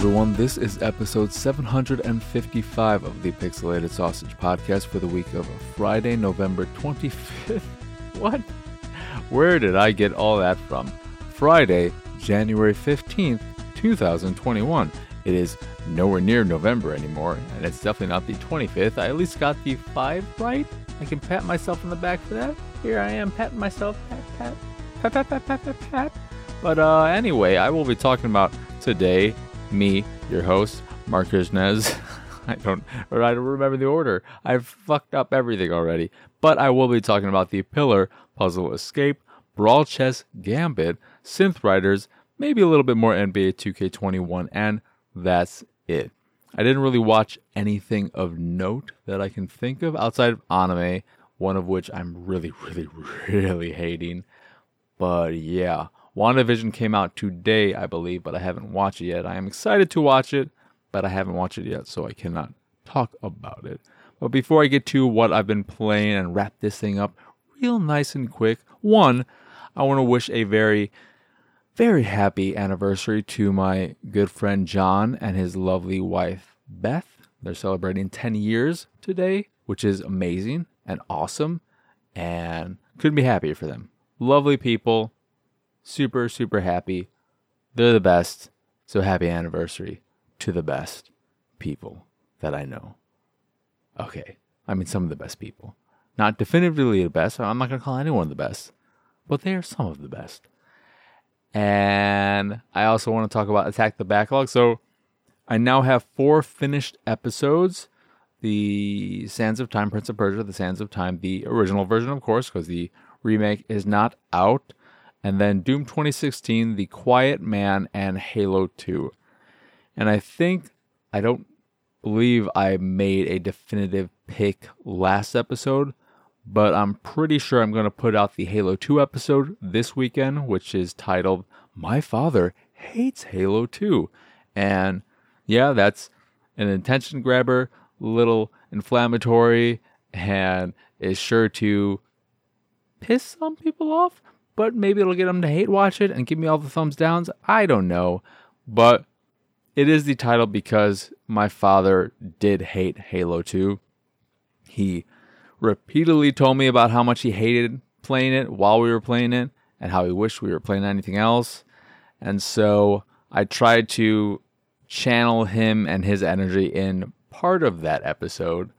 everyone. This is episode 755 of the Pixelated Sausage Podcast for the week of Friday, November 25th. What? Where did I get all that from? Friday, January 15th, 2021. It is nowhere near November anymore, and it's definitely not the 25th. I at least got the 5 right. I can pat myself on the back for that. Here I am patting myself. Pat, pat, pat, pat, pat, pat, pat, pat. But uh, anyway, I will be talking about today me, your host, Marcus Nez. I don't, or I don't remember the order. I've fucked up everything already. But I will be talking about the Pillar, Puzzle Escape, Brawl Chess Gambit, Synth Riders, maybe a little bit more NBA 2K21, and that's it. I didn't really watch anything of note that I can think of outside of anime, one of which I'm really, really, really hating. But yeah, WandaVision came out today, I believe, but I haven't watched it yet. I am excited to watch it, but I haven't watched it yet, so I cannot talk about it. But before I get to what I've been playing and wrap this thing up real nice and quick, one, I want to wish a very, very happy anniversary to my good friend John and his lovely wife Beth. They're celebrating 10 years today, which is amazing and awesome, and couldn't be happier for them. Lovely people, super, super happy. They're the best. So happy anniversary to the best people that I know. Okay. I mean, some of the best people. Not definitively the best. I'm not going to call anyone the best, but they are some of the best. And I also want to talk about Attack the Backlog. So I now have four finished episodes the Sands of Time, Prince of Persia, the Sands of Time, the original version, of course, because the remake is not out and then Doom 2016, The Quiet Man, and Halo 2. And I think, I don't believe I made a definitive pick last episode, but I'm pretty sure I'm going to put out the Halo 2 episode this weekend, which is titled My Father Hates Halo 2. And yeah, that's an attention grabber, little inflammatory, and is sure to piss some people off but maybe it'll get them to hate watch it and give me all the thumbs downs. I don't know. But it is the title because my father did hate Halo 2. He repeatedly told me about how much he hated playing it while we were playing it and how he wished we were playing anything else. And so I tried to channel him and his energy in part of that episode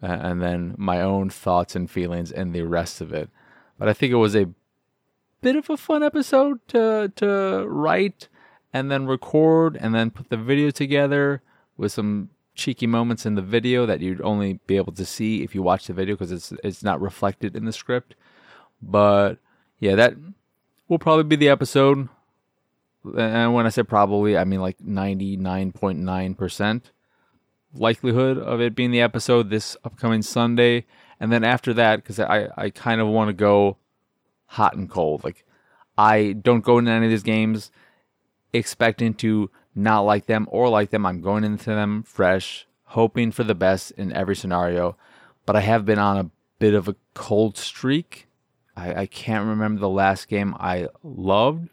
and then my own thoughts and feelings in the rest of it. But I think it was a bit of a fun episode to to write and then record and then put the video together with some cheeky moments in the video that you'd only be able to see if you watch the video because it's it's not reflected in the script. But yeah, that will probably be the episode. And when I say probably, I mean like 99.9% likelihood of it being the episode this upcoming Sunday. And then after that, because I, I kind of want to go hot and cold. Like I don't go into any of these games expecting to not like them or like them. I'm going into them fresh, hoping for the best in every scenario. But I have been on a bit of a cold streak. I, I can't remember the last game I loved,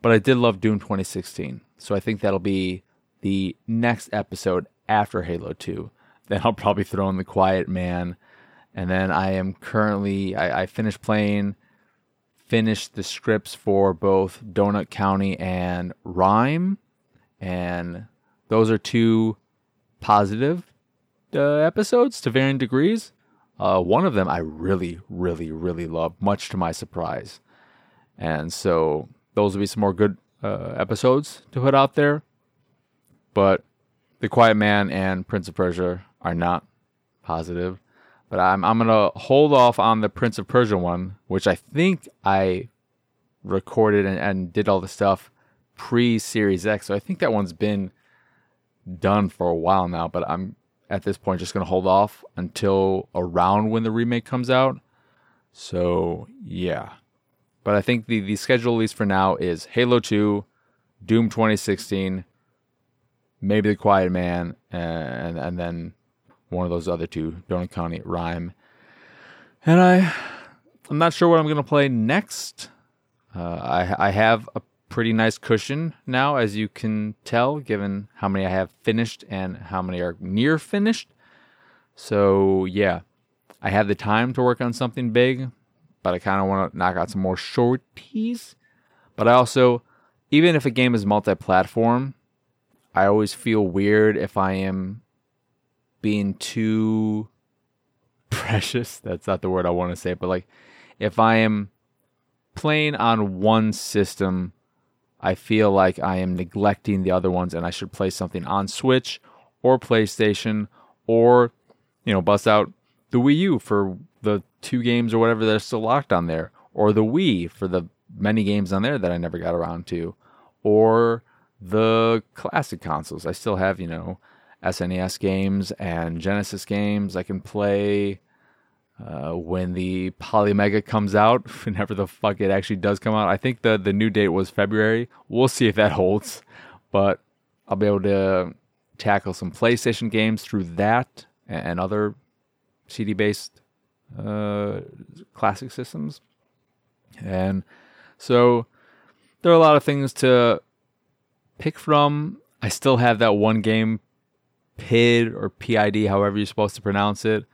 but I did love Doom 2016. So I think that'll be the next episode after Halo 2. Then I'll probably throw in The Quiet Man. And then I am currently, I, I finished playing finished the scripts for both Donut County and Rhyme. and those are two positive uh, episodes to varying degrees. Uh, one of them I really, really, really love, much to my surprise, and so those will be some more good uh, episodes to put out there. But The Quiet Man and Prince of Persia are not positive. But I'm I'm gonna hold off on the Prince of Persia one, which I think I recorded and, and did all the stuff pre Series X. So I think that one's been done for a while now. But I'm at this point just gonna hold off until around when the remake comes out. So yeah. But I think the, the schedule, at least for now, is Halo 2, Doom 2016, maybe The Quiet Man, and and then one of those other two, Donut County Rhyme. And I, I'm not sure what I'm going to play next. Uh, I I have a pretty nice cushion now, as you can tell, given how many I have finished and how many are near finished. So, yeah, I have the time to work on something big, but I kind of want to knock out some more shorties. But I also, even if a game is multi platform, I always feel weird if I am being too precious. That's not the word I want to say, but like if I am playing on one system, I feel like I am neglecting the other ones and I should play something on Switch or PlayStation or, you know, bust out the Wii U for the two games or whatever that are still locked on there, or the Wii for the many games on there that I never got around to, or the classic consoles. I still have, you know, SNES games and Genesis games I can play uh, when the Polymega comes out, whenever the fuck it actually does come out. I think the the new date was February. We'll see if that holds, but I'll be able to tackle some PlayStation games through that and other CD based uh, classic systems. And so there are a lot of things to pick from. I still have that one game, PID or PID, however you're supposed to pronounce it,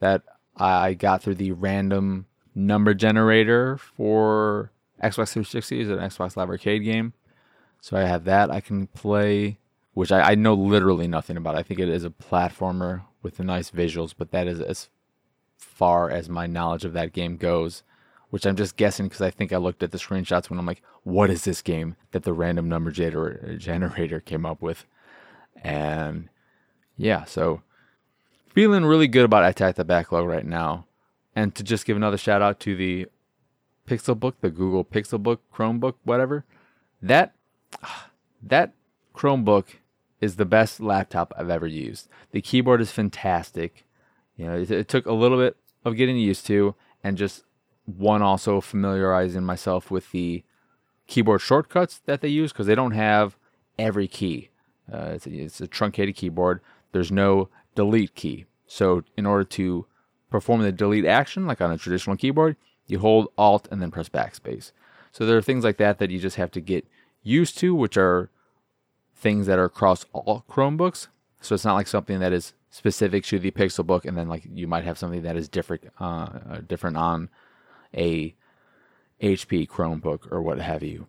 that I got through the random number generator for Xbox 360 is an Xbox Live Arcade game. So I have that I can play, which I, I know literally nothing about. I think it is a platformer with the nice visuals, but that is as far as my knowledge of that game goes. Which I'm just guessing because I think I looked at the screenshots when I'm like, what is this game that the random number generator came up with? And yeah, so feeling really good about Attack the Backlog right now. And to just give another shout out to the Pixel Book, the Google Pixel Book, Chromebook, whatever. That that Chromebook is the best laptop I've ever used. The keyboard is fantastic. You know, it, it took a little bit of getting used to, and just one also familiarizing myself with the keyboard shortcuts that they use because they don't have every key. Uh, it's, a, it's a truncated keyboard. There's no delete key. So in order to perform the delete action, like on a traditional keyboard, you hold Alt and then press backspace. So there are things like that that you just have to get used to, which are things that are across all Chromebooks. So it's not like something that is specific to the Pixelbook, and then like you might have something that is different, uh, uh different on a HP Chromebook or what have you.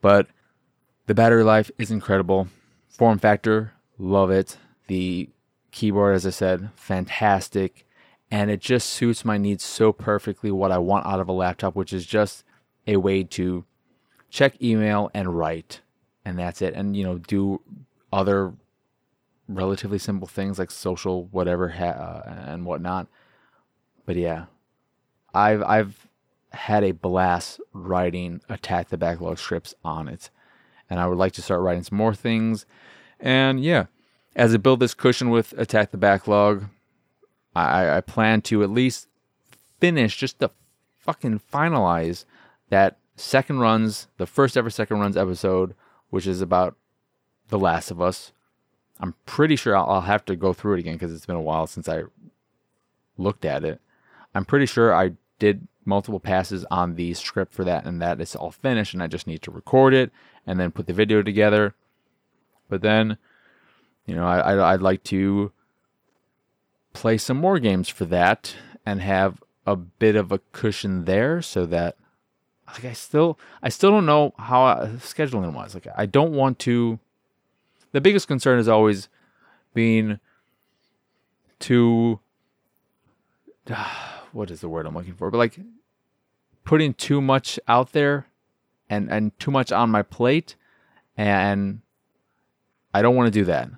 But the battery life is incredible. Form factor, love it. The keyboard, as I said, fantastic. And it just suits my needs so perfectly what I want out of a laptop, which is just a way to check email and write. And that's it. And, you know, do other relatively simple things like social, whatever, ha- uh, and whatnot. But yeah, I've, I've had a blast writing Attack the Backlog scripts on it. And I would like to start writing some more things. And yeah, as I build this cushion with Attack the Backlog, I, I plan to at least finish, just to fucking finalize that second runs, the first ever second runs episode, which is about The Last of Us. I'm pretty sure I'll, I'll have to go through it again because it's been a while since I looked at it. I'm pretty sure I did multiple passes on the script for that and that is all finished and I just need to record it and then put the video together. But then you know, I, I'd like to play some more games for that and have a bit of a cushion there so that like I still I still don't know how I, scheduling was. Like I don't want to the biggest concern is always being to what is the word I'm looking for? But like putting too much out there and and too much on my plate and I don't want to do that.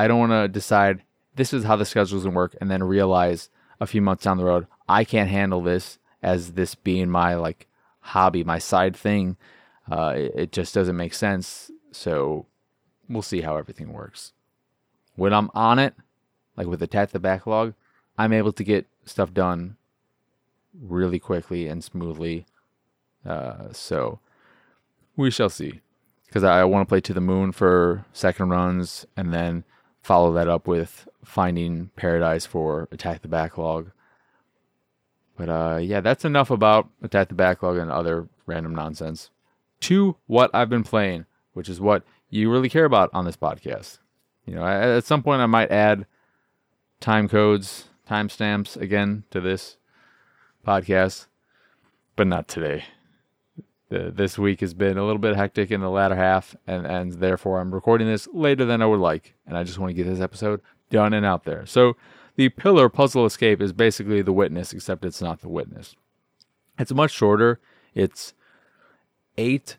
I don't want to decide this is how the schedule is going to work and then realize a few months down the road, I can't handle this as this being my like hobby, my side thing. Uh, it, it just doesn't make sense. So we'll see how everything works. When I'm on it, like with Attack the Backlog, I'm able to get stuff done really quickly and smoothly. Uh, so we shall see. Because I want to play to the moon for second runs and then follow that up with finding paradise for attack the backlog. But uh, yeah, that's enough about attack the backlog and other random nonsense. to what I've been playing, which is what you really care about on this podcast. You know, at some point I might add time codes, timestamps again to this podcast, but not today. The, this week has been a little bit hectic in the latter half, and, and therefore I'm recording this later than I would like. And I just want to get this episode done and out there. So, the Pillar Puzzle Escape is basically The Witness, except it's not The Witness. It's much shorter. It's eight.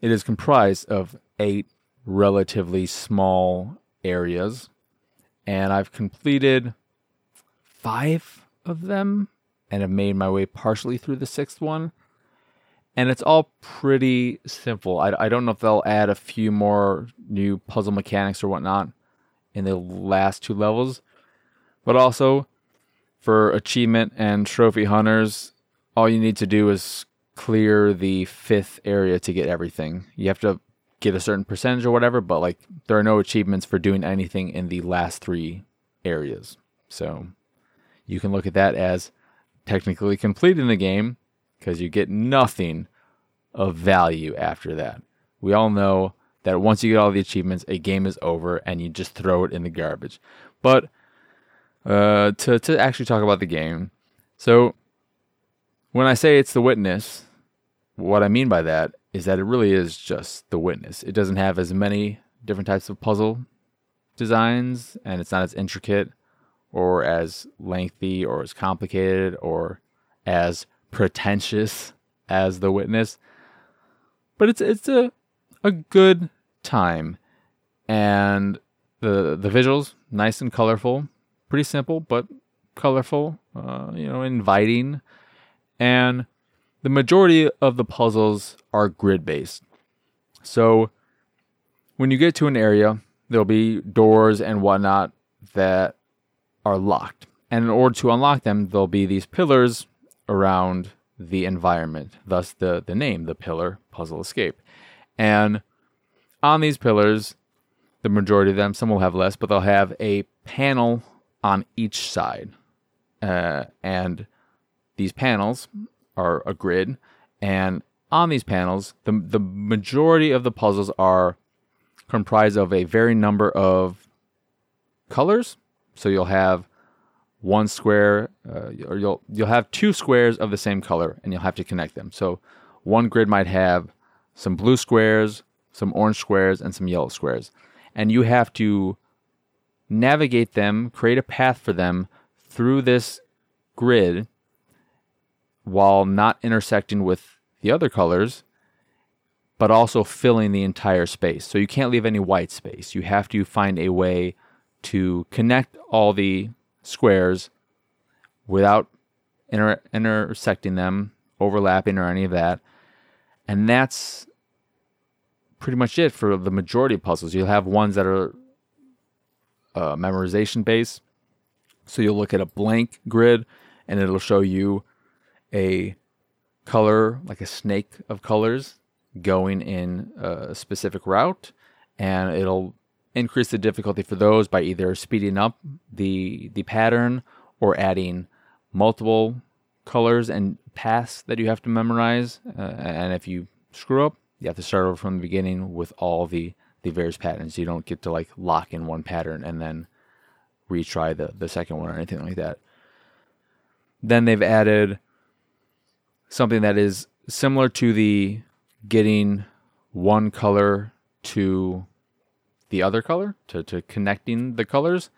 It is comprised of eight relatively small areas, and I've completed five of them and have made my way partially through the sixth one. And it's all pretty simple. I, I don't know if they'll add a few more new puzzle mechanics or whatnot in the last two levels, but also for achievement and trophy hunters, all you need to do is clear the fifth area to get everything. You have to get a certain percentage or whatever, but like there are no achievements for doing anything in the last three areas. So you can look at that as technically completing the game because you get nothing of value after that. We all know that once you get all the achievements, a game is over and you just throw it in the garbage. But uh, to to actually talk about the game, so when I say it's the witness, what I mean by that is that it really is just the witness. It doesn't have as many different types of puzzle designs, and it's not as intricate or as lengthy or as complicated or as pretentious as the witness. But it's it's a a good time, and the the visuals nice and colorful, pretty simple but colorful, uh, you know, inviting, and the majority of the puzzles are grid based. So when you get to an area, there'll be doors and whatnot that are locked. And in order to unlock them, there'll be these pillars around the environment, thus the, the name, the pillar puzzle escape. And on these pillars, the majority of them, some will have less, but they'll have a panel on each side. Uh, and these panels are a grid, and on these panels, the the majority of the puzzles are comprised of a very number of colors. So you'll have one square, uh, or you'll you'll have two squares of the same color, and you'll have to connect them. So one grid might have some blue squares, some orange squares, and some yellow squares, and you have to navigate them, create a path for them through this grid while not intersecting with the other colors, but also filling the entire space. So you can't leave any white space. You have to find a way to connect all the squares without inter- intersecting them, overlapping, or any of that. And that's pretty much it for the majority of puzzles. You'll have ones that are uh, memorization based. So you'll look at a blank grid and it'll show you a color, like a snake of colors, going in a specific route, and it'll increase the difficulty for those by either speeding up the the pattern or adding multiple colors and paths that you have to memorize. Uh, and if you screw up, you have to start over from the beginning with all the the various patterns. You don't get to like lock in one pattern and then retry the the second one or anything like that. Then they've added something that is similar to the getting one color to the other color, to, to connecting the colors,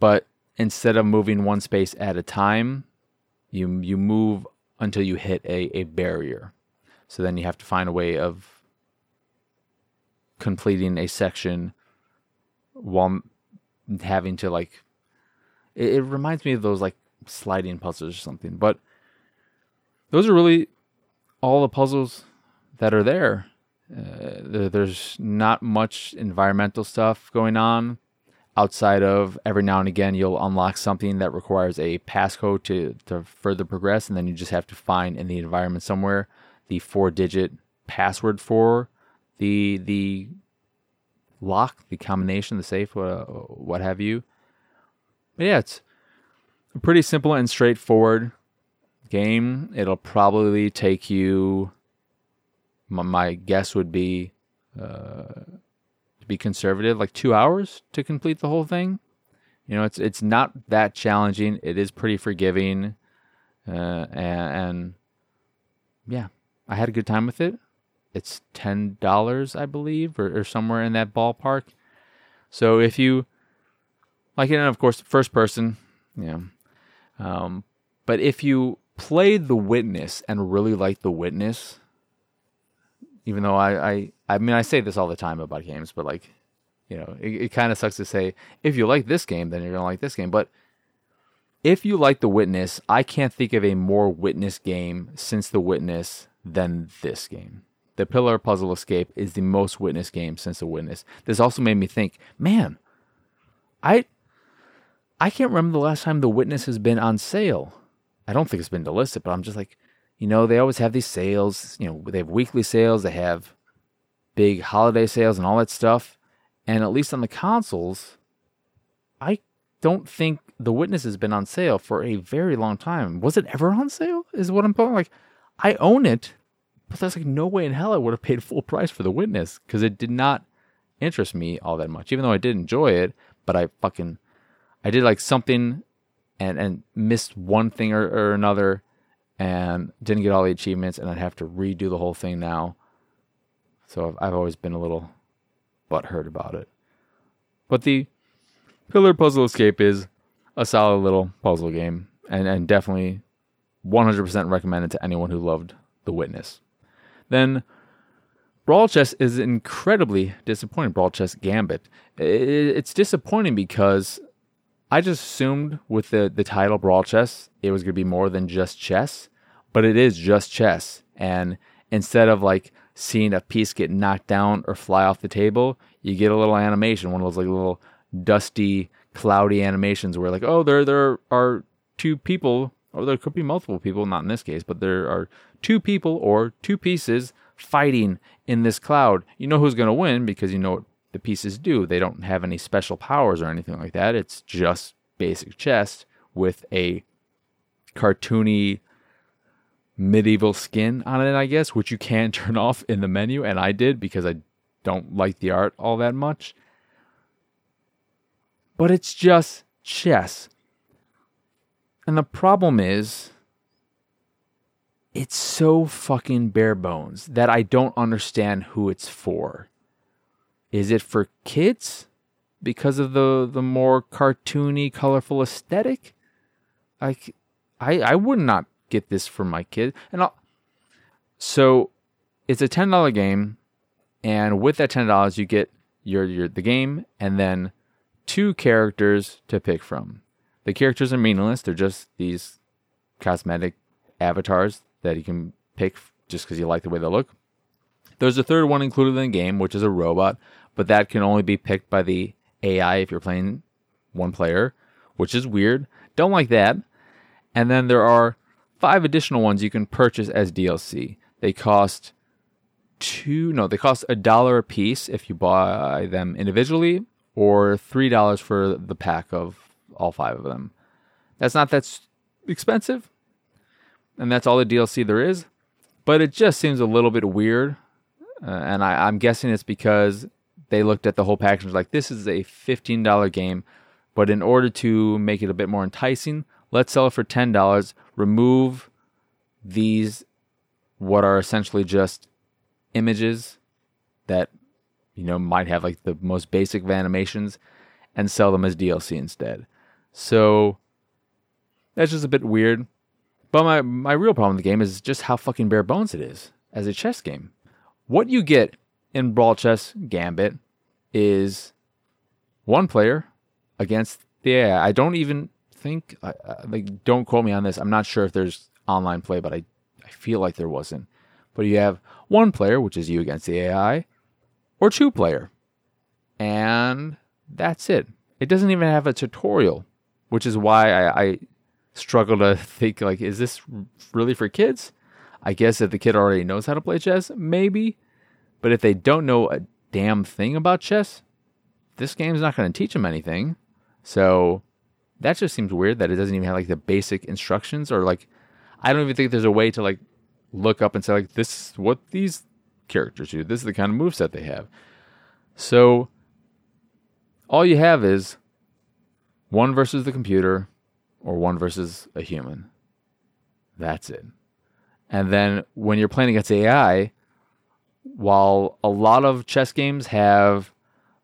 but instead of moving one space at a time, you you move until you hit a, a barrier. So then you have to find a way of completing a section while having to like it, it reminds me of those like sliding puzzles or something. But those are really all the puzzles that are there. Uh, there's not much environmental stuff going on outside of every now and again you'll unlock something that requires a passcode to, to further progress and then you just have to find in the environment somewhere the four digit password for the the lock the combination the safe what, what have you but yeah it's a pretty simple and straightforward game. It'll probably take you my, my guess would be uh, to be conservative, like two hours to complete the whole thing. You know, it's it's not that challenging. It is pretty forgiving, uh, and, and yeah, I had a good time with it. It's ten dollars, I believe, or, or somewhere in that ballpark. So if you like it, and of course, first person, yeah. Um, but if you played The Witness and really like The Witness, even though I, I, I mean, I say this all the time about games, but like, you know, it, it kind of sucks to say if you like this game, then you're gonna like this game. But if you like The Witness, I can't think of a more Witness game since The Witness than this game. The Pillar Puzzle Escape is the most Witness game since The Witness. This also made me think, man, I I can't remember the last time The Witness has been on sale. I don't think it's been delisted, but I'm just like, you know, they always have these sales. You know, they have weekly sales, they have big holiday sales and all that stuff. And at least on the consoles, I don't think The Witness has been on sale for a very long time. Was it ever on sale? Is what I'm talking like. I own it, but there's like no way in hell I would have paid full price for The Witness because it did not interest me all that much. Even though I did enjoy it, but I fucking I did like something and and missed one thing or, or another and didn't get all the achievements and I'd have to redo the whole thing now. So I've, always been a little butthurt about it. But the Pillar Puzzle Escape is a solid little puzzle game and, and definitely 100% recommended to anyone who loved The Witness. Then Brawl Chess is incredibly disappointing. Brawl Chess Gambit. It's disappointing because I just assumed with the, the title Brawl Chess, it was going to be more than just chess, but it is just chess. And instead of like seeing a piece get knocked down or fly off the table, you get a little animation, one of those like little dusty, cloudy animations where like, oh, there there are two people, or there could be multiple people, not in this case, but there are two people or two pieces fighting in this cloud. You know who's to win because you know what the pieces do. They don't have any special powers or anything like that. It's just basic chess with a cartoony medieval skin on it, I guess, which you can turn off in the menu, and I did because I don't like the art all that much. But it's just chess. And the problem is, it's so fucking bare bones that I don't understand who it's for. Is it for kids because of the the more cartoony, colorful aesthetic? Like, I I would not get this for my kid. And I'll, so it's a ten dollar game, and with that ten dollars, you get your your the game and then two characters to pick from. The characters are meaningless; they're just these cosmetic avatars that you can pick just because you like the way they look. There's a third one included in the game, which is a robot but that can only be picked by the AI if you're playing one player, which is weird. Don't like that. And then there are five additional ones you can purchase as DLC. They cost two, no, they cost a dollar a piece if you buy them individually, or three dollars for the pack of all five of them. That's not that expensive, and that's all the DLC there is. But it just seems a little bit weird, uh, and I, I'm guessing it's because they looked at the whole package like, this is a $15 game, but in order to make it a bit more enticing, let's sell it for $10, remove these, what are essentially just images that, you know, might have like the most basic of animations and sell them as DLC instead. So that's just a bit weird. But my, my real problem with the game is just how fucking bare bones it is as a chess game. What you get in Brawl Chess Gambit is one player against the AI. I don't even think, like, don't quote me on this. I'm not sure if there's online play, but I, I feel like there wasn't. But you have one player, which is you against the AI, or two player. And that's it. It doesn't even have a tutorial, which is why I, I struggle to think, like, is this really for kids? I guess if the kid already knows how to play chess, maybe. But if they don't know a damn thing about chess, this game's not going to teach them anything. So that just seems weird that it doesn't even have like the basic instructions or like I don't even think there's a way to like look up and say like this is what these characters do. This is the kind of moveset they have. So all you have is one versus the computer or one versus a human. That's it. And then when you're playing against AI, while a lot of chess games have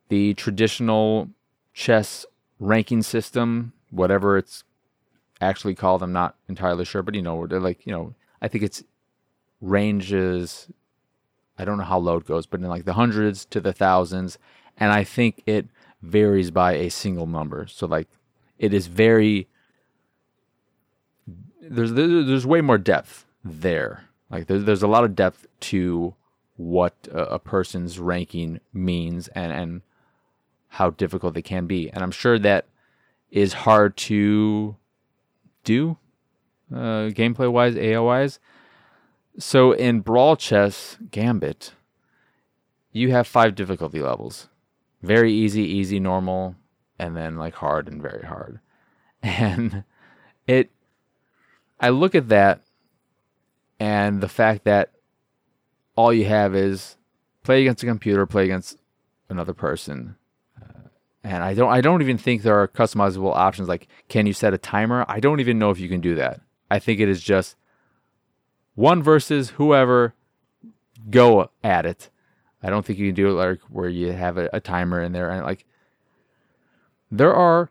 the traditional chess ranking system, whatever it's actually called, I'm not entirely sure, but you know, they're like, you know, I think it's ranges. I don't know how low it goes, but in like the hundreds to the thousands. And I think it varies by a single number. So like it is very there's there's way more depth there. Like there's there's a lot of depth to what a, person's ranking means and and how difficult they can be. And I'm sure that is hard to do uh, gameplay wise, AI wise. So in Brawl Chess Gambit, you have five difficulty levels very easy, easy, normal, and then like hard and very hard. And it, I look at that and the fact that all you have is play against a computer, play against another person. And I don't, I don't even think there are customizable options like can you set a timer? I don't even know if you can do that. I think it is just one versus whoever, go at it. I don't think you can do it like where you have a, a timer in there and like there are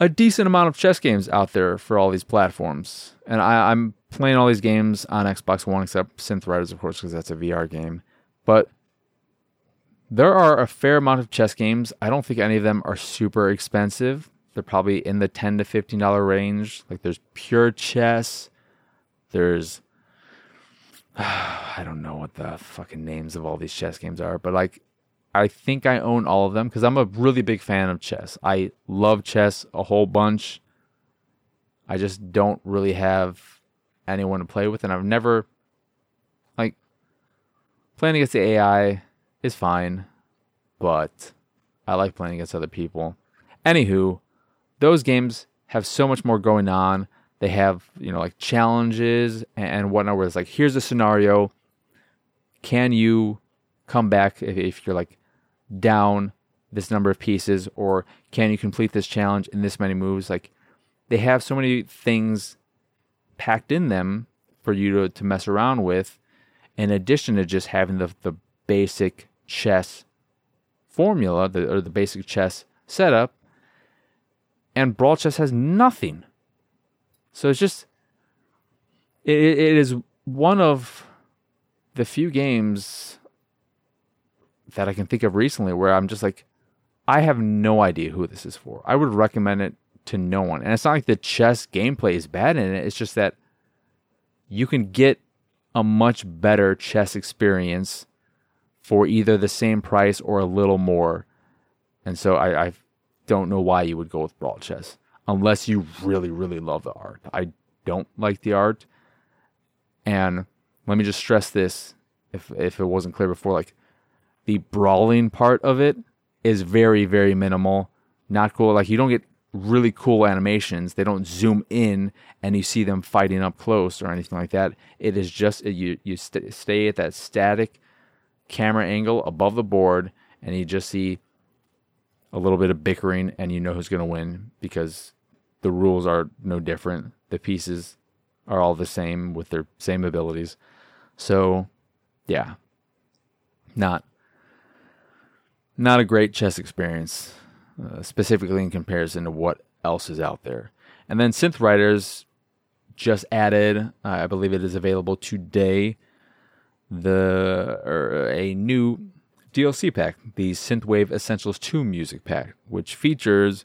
a decent amount of chess games out there for all these platforms. And I, am playing all these games on Xbox One, except Synth Riders, of course, because that's a VR game. But there are a fair amount of chess games. I don't think any of them are super expensive. They're probably in the ten to fifteen dollar range. Like there's pure chess. There's I don't know what the fucking names of all these chess games are, but like I think I own all of them because I'm a really big fan of chess. I love chess a whole bunch. I just don't really have anyone to play with, and I've never like playing against the AI is fine, but I like playing against other people. Anywho, those games have so much more going on. They have, you know, like challenges and whatnot where it's like, here's a scenario. Can you come back if, if you're like down this number of pieces? Or can you complete this challenge in this many moves? Like, they have so many things packed in them for you to, to mess around with, in addition to just having the, the basic chess formula the, or the basic chess setup. And Brawl Chess has nothing so it's just it, it is one of the few games that I can think of recently where I'm just like, I have no idea who this is for. I would recommend it to no one. And it's not like the chess gameplay is bad in it. It's just that you can get a much better chess experience for either the same price or a little more. And so I, I don't know why you would go with Brawl Chess unless you really, really love the art. I don't like the art. And let me just stress this if if it wasn't clear before, like the brawling part of it is very, very minimal. Not cool. Like you don't get really cool animations. They don't zoom in and you see them fighting up close or anything like that. It is just you you st- stay at that static camera angle above the board and you just see a little bit of bickering and you know who's going to win because the rules are no different. The pieces are all the same with their same abilities. So, yeah, not not a great chess experience, uh, specifically in comparison to what else is out there. And then Synth Riders just added, uh, I believe it is available today, the or a new DLC pack, the Synthwave Essentials 2 music pack, which features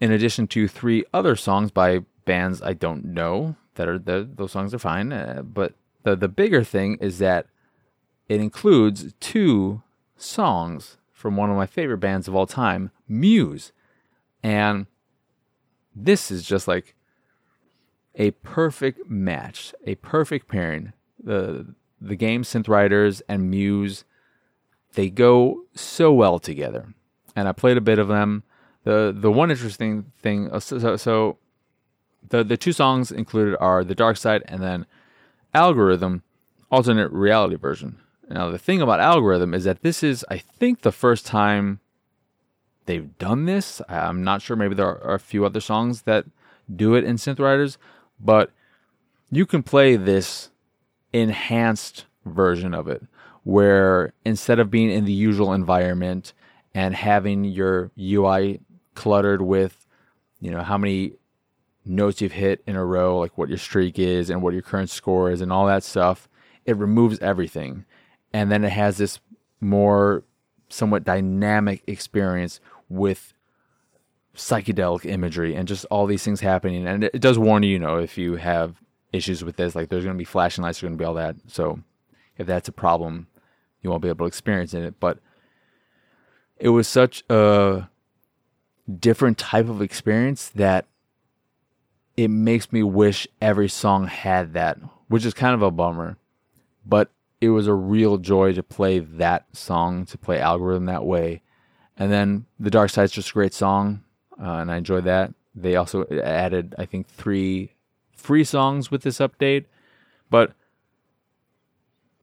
in addition to three other songs by bands I don't know that are the, those songs are fine. Uh, but the the bigger thing is that it includes two songs from one of my favorite bands of all time, Muse, and this is just like a perfect match, a perfect pairing. The the game Synth Riders and Muse, they go so well together. And I played a bit of them the the one interesting thing uh, so, so the the two songs included are the dark side and then algorithm alternate reality version Now, the thing about Algorithm is that this is, I think, the first time they've done this. I'm not sure. Maybe there are a few other songs that do it in Synth Riders, but you can play this enhanced version of it where instead of being in the usual environment and having your UI cluttered with, you know, how many notes you've hit in a row, like what your streak is and what your current score is and all that stuff, it removes everything. And then it has this more somewhat dynamic experience with psychedelic imagery and just all these things happening. And it, does warn you, you know, if you have issues with this, like there's going to be flashing lights, there's going to be all that. So if that's a problem, you won't be able to experience it. But it was such a different type of experience that it makes me wish every song had that, which is kind of a bummer. But it was a real joy to play that song, to play Algorithm that way. And then The Dark Side's just a great song, uh, and I enjoyed that. They also added, I think, three free songs with this update, but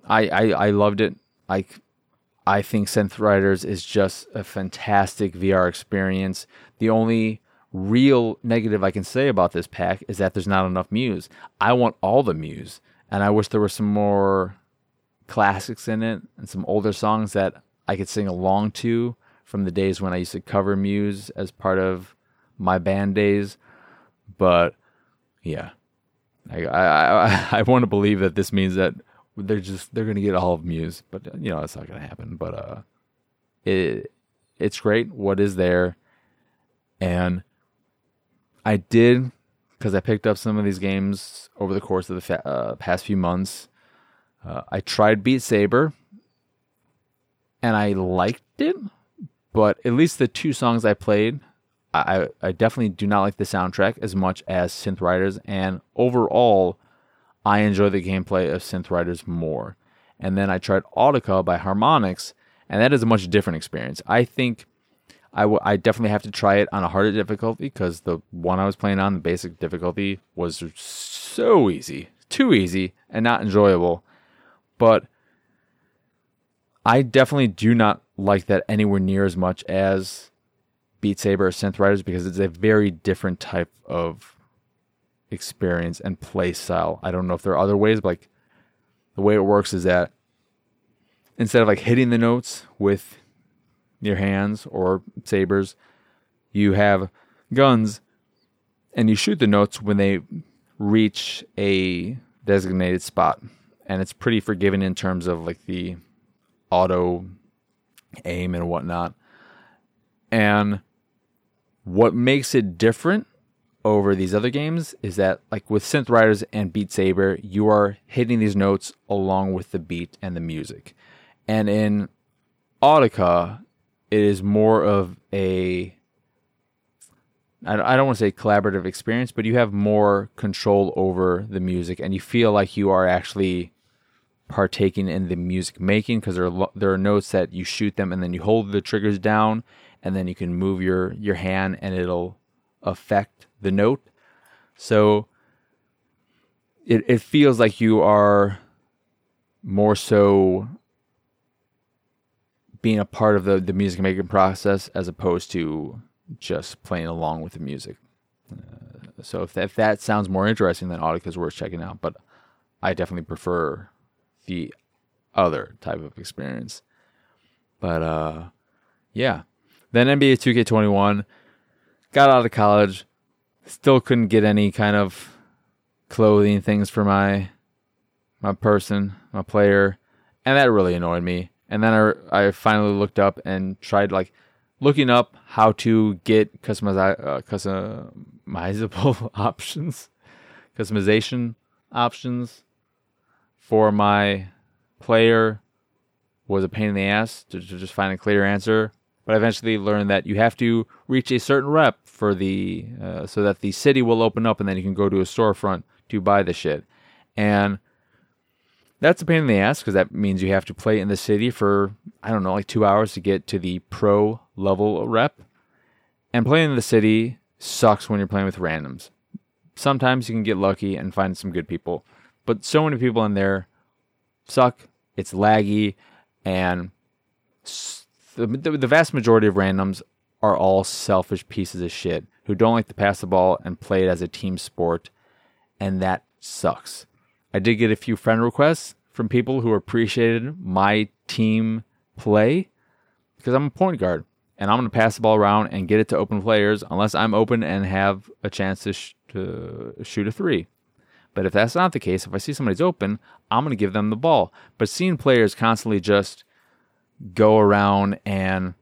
I I, I loved it. I I think Synth Riders is just a fantastic VR experience. The only real negative I can say about this pack is that there's not enough Muse. I want all the Muse, and I wish there were some more classics in it and some older songs that I could sing along to from the days when I used to cover Muse as part of my band days. But yeah, I I I, want to believe that this means that they're just they're gonna get all of Muse, but you know that's not gonna happen. But uh, it it's great what is there, and I did because I picked up some of these games over the course of the fa- uh, past few months. Uh, I tried Beat Saber, and I liked it, but at least the two songs I played, I, I definitely do not like the soundtrack as much as Synth Riders, and overall, I enjoy the gameplay of Synth Riders more. And then I tried Audica by Harmonix, and that is a much different experience. I think I, w- I definitely have to try it on a harder difficulty because the one I was playing on, the basic difficulty, was so easy, too easy, and not enjoyable. But I definitely do not like that anywhere near as much as Beat Saber or Synth Riders because it's a very different type of experience and play style. I don't know if there are other ways, but like the way it works is that instead of like hitting the notes with your hands or sabers, you have guns and you shoot the notes when they reach a designated spot. And it's pretty forgiving in terms of like the auto aim and whatnot. And what makes it different over these other games is that, like with Synth Riders and Beat Saber, you are hitting these notes along with the beat and the music. And in Audica, it is more of a I don't want to say collaborative experience, but you have more control over the music, and you feel like you are actually partaking in the music making because there are there are notes that you shoot them and then you hold the triggers down and then you can move your your hand and it'll affect the note. So it it feels like you are more so being a part of the, the music making process as opposed to just playing along with the music. Uh, so if that, if that sounds more interesting, then is worth checking out. But I definitely prefer the other type of experience. But uh, yeah. Then NBA 2K21 got out of college, still couldn't get any kind of clothing things for my my person, my player, and that really annoyed me. And then I, I finally looked up and tried like looking up how to get customiz- uh, customizable options, customization options for my player was a pain in the ass to, to, just find a clear answer. But I eventually learned that you have to reach a certain rep for the uh, so that the city will open up and then you can go to a storefront to buy the shit. And that's a pain in the ass because that means you have to play in the city for I don't know like two hours to get to the pro level rep. And playing in the city sucks when you're playing with randoms. Sometimes you can get lucky and find some good people, but so many people in there suck it's laggy, and the, the, vast majority of randoms are all selfish pieces of shit who don't like to pass the ball and play it as a team sport, and that sucks. I did get a few friend requests from people who appreciated my team play because I'm a point guard and I'm going to pass the ball around and get it to open players unless I'm open and have a chance to, sh- to shoot a three. But if that's not the case, if I see somebody's open, I'm going to give them the ball. But seeing players constantly just go around and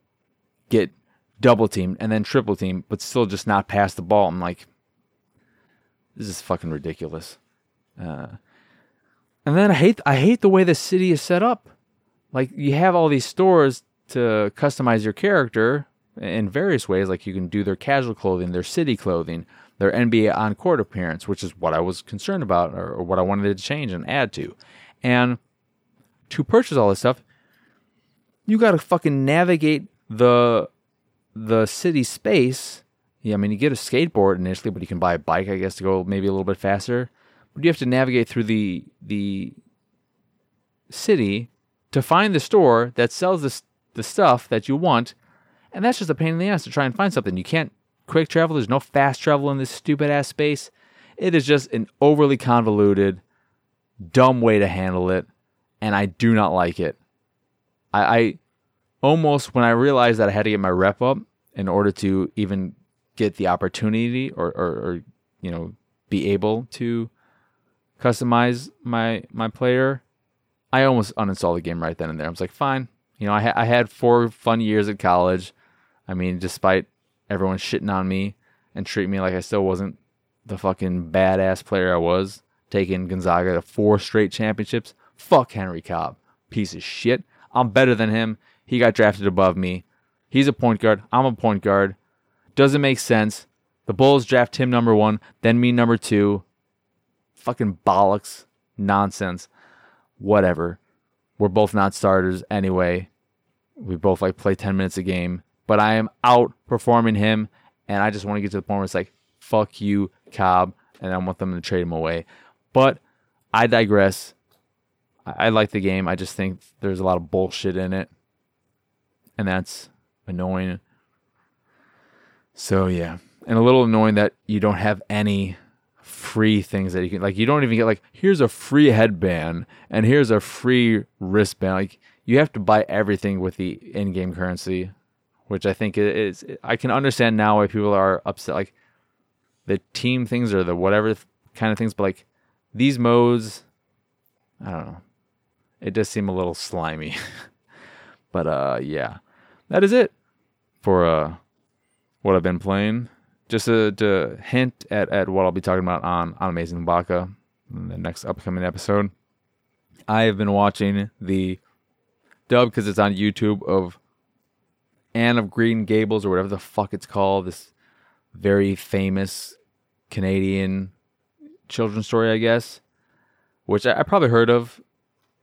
get double teamed and then triple teamed, but still just not pass the ball, I'm like, this is fucking ridiculous. Uh, and then I hate I hate the way the city is set up. Like you have all these stores to customize your character in various ways. Like you can do their casual clothing, their city clothing, their NBA on court appearance, which is what I was concerned about or, or what I wanted to change and add to. And to purchase all this stuff, you got to fucking navigate the the city space. Yeah, I mean, you get a skateboard initially, but you can buy a bike, I guess, to go maybe a little bit faster. But you have to navigate through the the city to find the store that sells the the stuff that you want, and that's just a pain in the ass to try and find something. You can't quick travel. There's no fast travel in this stupid ass space. It is just an overly convoluted, dumb way to handle it, and I do not like it. I, I almost when I realized that I had to get my rep up in order to even get the opportunity or, or, or you know be able to customize my my player, I almost uninstalled the game right then and there. I was like, fine. You know, I, ha- I had four fun years at college. I mean, despite everyone shitting on me and treating me like I still wasn't the fucking badass player I was, taking Gonzaga to four straight championships. Fuck Henry Cobb. Piece of shit. I'm better than him. He got drafted above me. He's a point guard. I'm a point guard. Doesn't make sense. The Bulls draft him number one, then me number two. Fucking bollocks. Nonsense. Whatever. We're both not starters anyway. We both like play 10 minutes a game. But I am outperforming him, and I just want to get to the point where it's like, fuck you, Cobb, and I want them to trade him away. But I digress. I, like the game. I just think there's a lot of bullshit in it and that's annoying. So yeah, and a little annoying that you don't have any free things that you can like. You don't even get like here's a free headband and here's a free wristband. Like you have to buy everything with the in-game currency, which I think is I can understand now why people are upset. Like the team things or the whatever kind of things, but like these modes, I don't know. It does seem a little slimy. but uh yeah that is it for uh, what I've been playing. Just to, to hint at, at what I'll be talking about on, on Amazing Baka in the next upcoming episode. I have been watching the dub because it's on YouTube of Anne of Green Gables or whatever the fuck it's called. This very famous Canadian children's story, I guess, which I, I probably heard of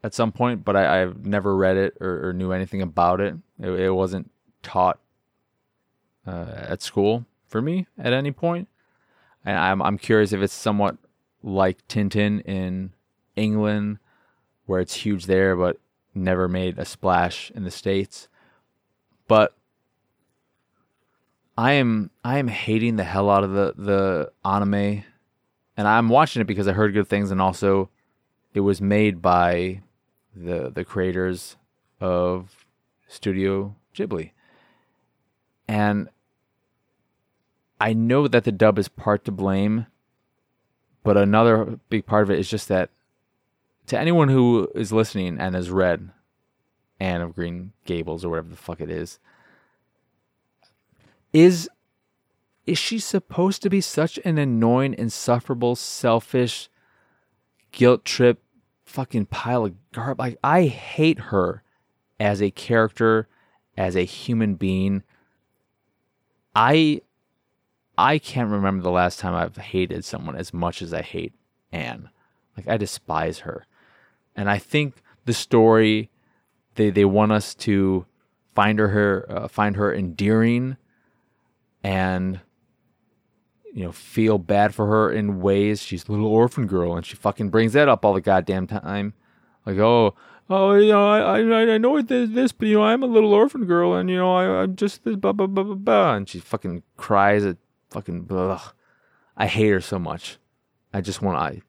at some point, but I, have never read it or, or, knew anything about it. It, it wasn't taught uh, at school for me at any point. and I'm I'm curious if it's somewhat like Tintin in England, where it's huge there but never made a splash in the states. But I am I am hating the hell out of the the anime, and I'm watching it because I heard good things, and also it was made by the the creators of Studio Ghibli. And I know that the dub is part to blame, but another big part of it is just that to anyone who is listening and has read Anne of Green Gables or whatever the fuck it is, is is she supposed to be such an annoying, insufferable, selfish, guilt trip fucking pile of garbage. Like I hate her as a character, as a human being. I I can't remember the last time I've hated someone as much as I hate Anne. Like I despise her. And I think the story they they want us to find her, uh, find her endearing and you know, feel bad for her in ways. She's a little orphan girl, and she fucking brings that up all the goddamn time. Like, oh, oh, you know, I I I know it is this, but you know, I'm a little orphan girl, and you know, I I'm just this blah blah blah blah blah, and she fucking cries at fucking blah. I hate her so much. I just want I,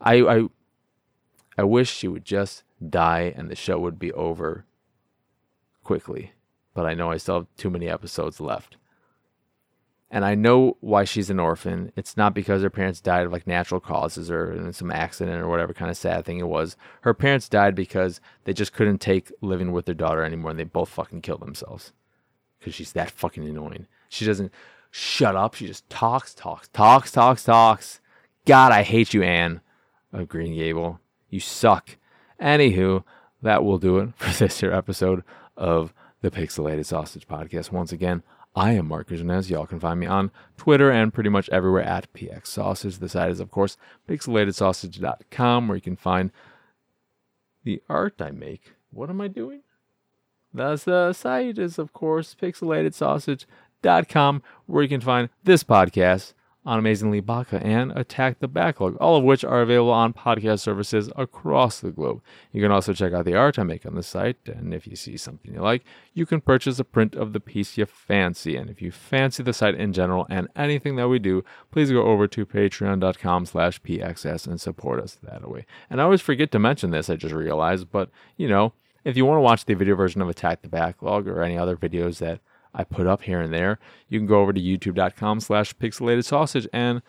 I I I wish she would just die and the show would be over quickly. But I know I still have too many episodes left. And I know why she's an orphan. It's not because her parents died of like natural causes or some accident or whatever kind of sad thing it was. Her parents died because they just couldn't take living with their daughter anymore and they both fucking killed themselves. Because she's that fucking annoying. She doesn't shut up. She just talks, talks, talks, talks, talks. God, I hate you, Anne of Green Gable. You suck. Anywho, that will do it for this here episode of the Pixelated Sausage Podcast. Once again, I am Marcus Janez. Y'all can find me on Twitter and pretty much everywhere at PX Sausage. The site is, of course, pixelatedsausage.com, where you can find the art I make. What am I doing? The, the site is, of course, pixelatedsausage.com, where you can find this podcast on Amazingly Baka and Attack the Backlog, all of which are available on podcast services across the globe. You can also check out the art I make on the site, and if you see something you like, you can purchase a print of the piece you fancy. And if you fancy the site in general and anything that we do, please go over to patreon.com slash pxs and support us that way. And I always forget to mention this, I just realized, but, you know, if you want to watch the video version of Attack the Backlog or any other videos that I put up here and there, you can go over to youtube.com slash pixelated sausage and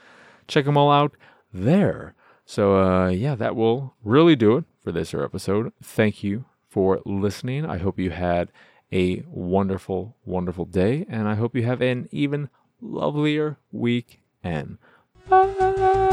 check them all out there. So, uh, yeah, that will really do it for this episode. Thank you for listening. I hope you had a wonderful, wonderful day, and I hope you have an even lovelier weekend. Bye.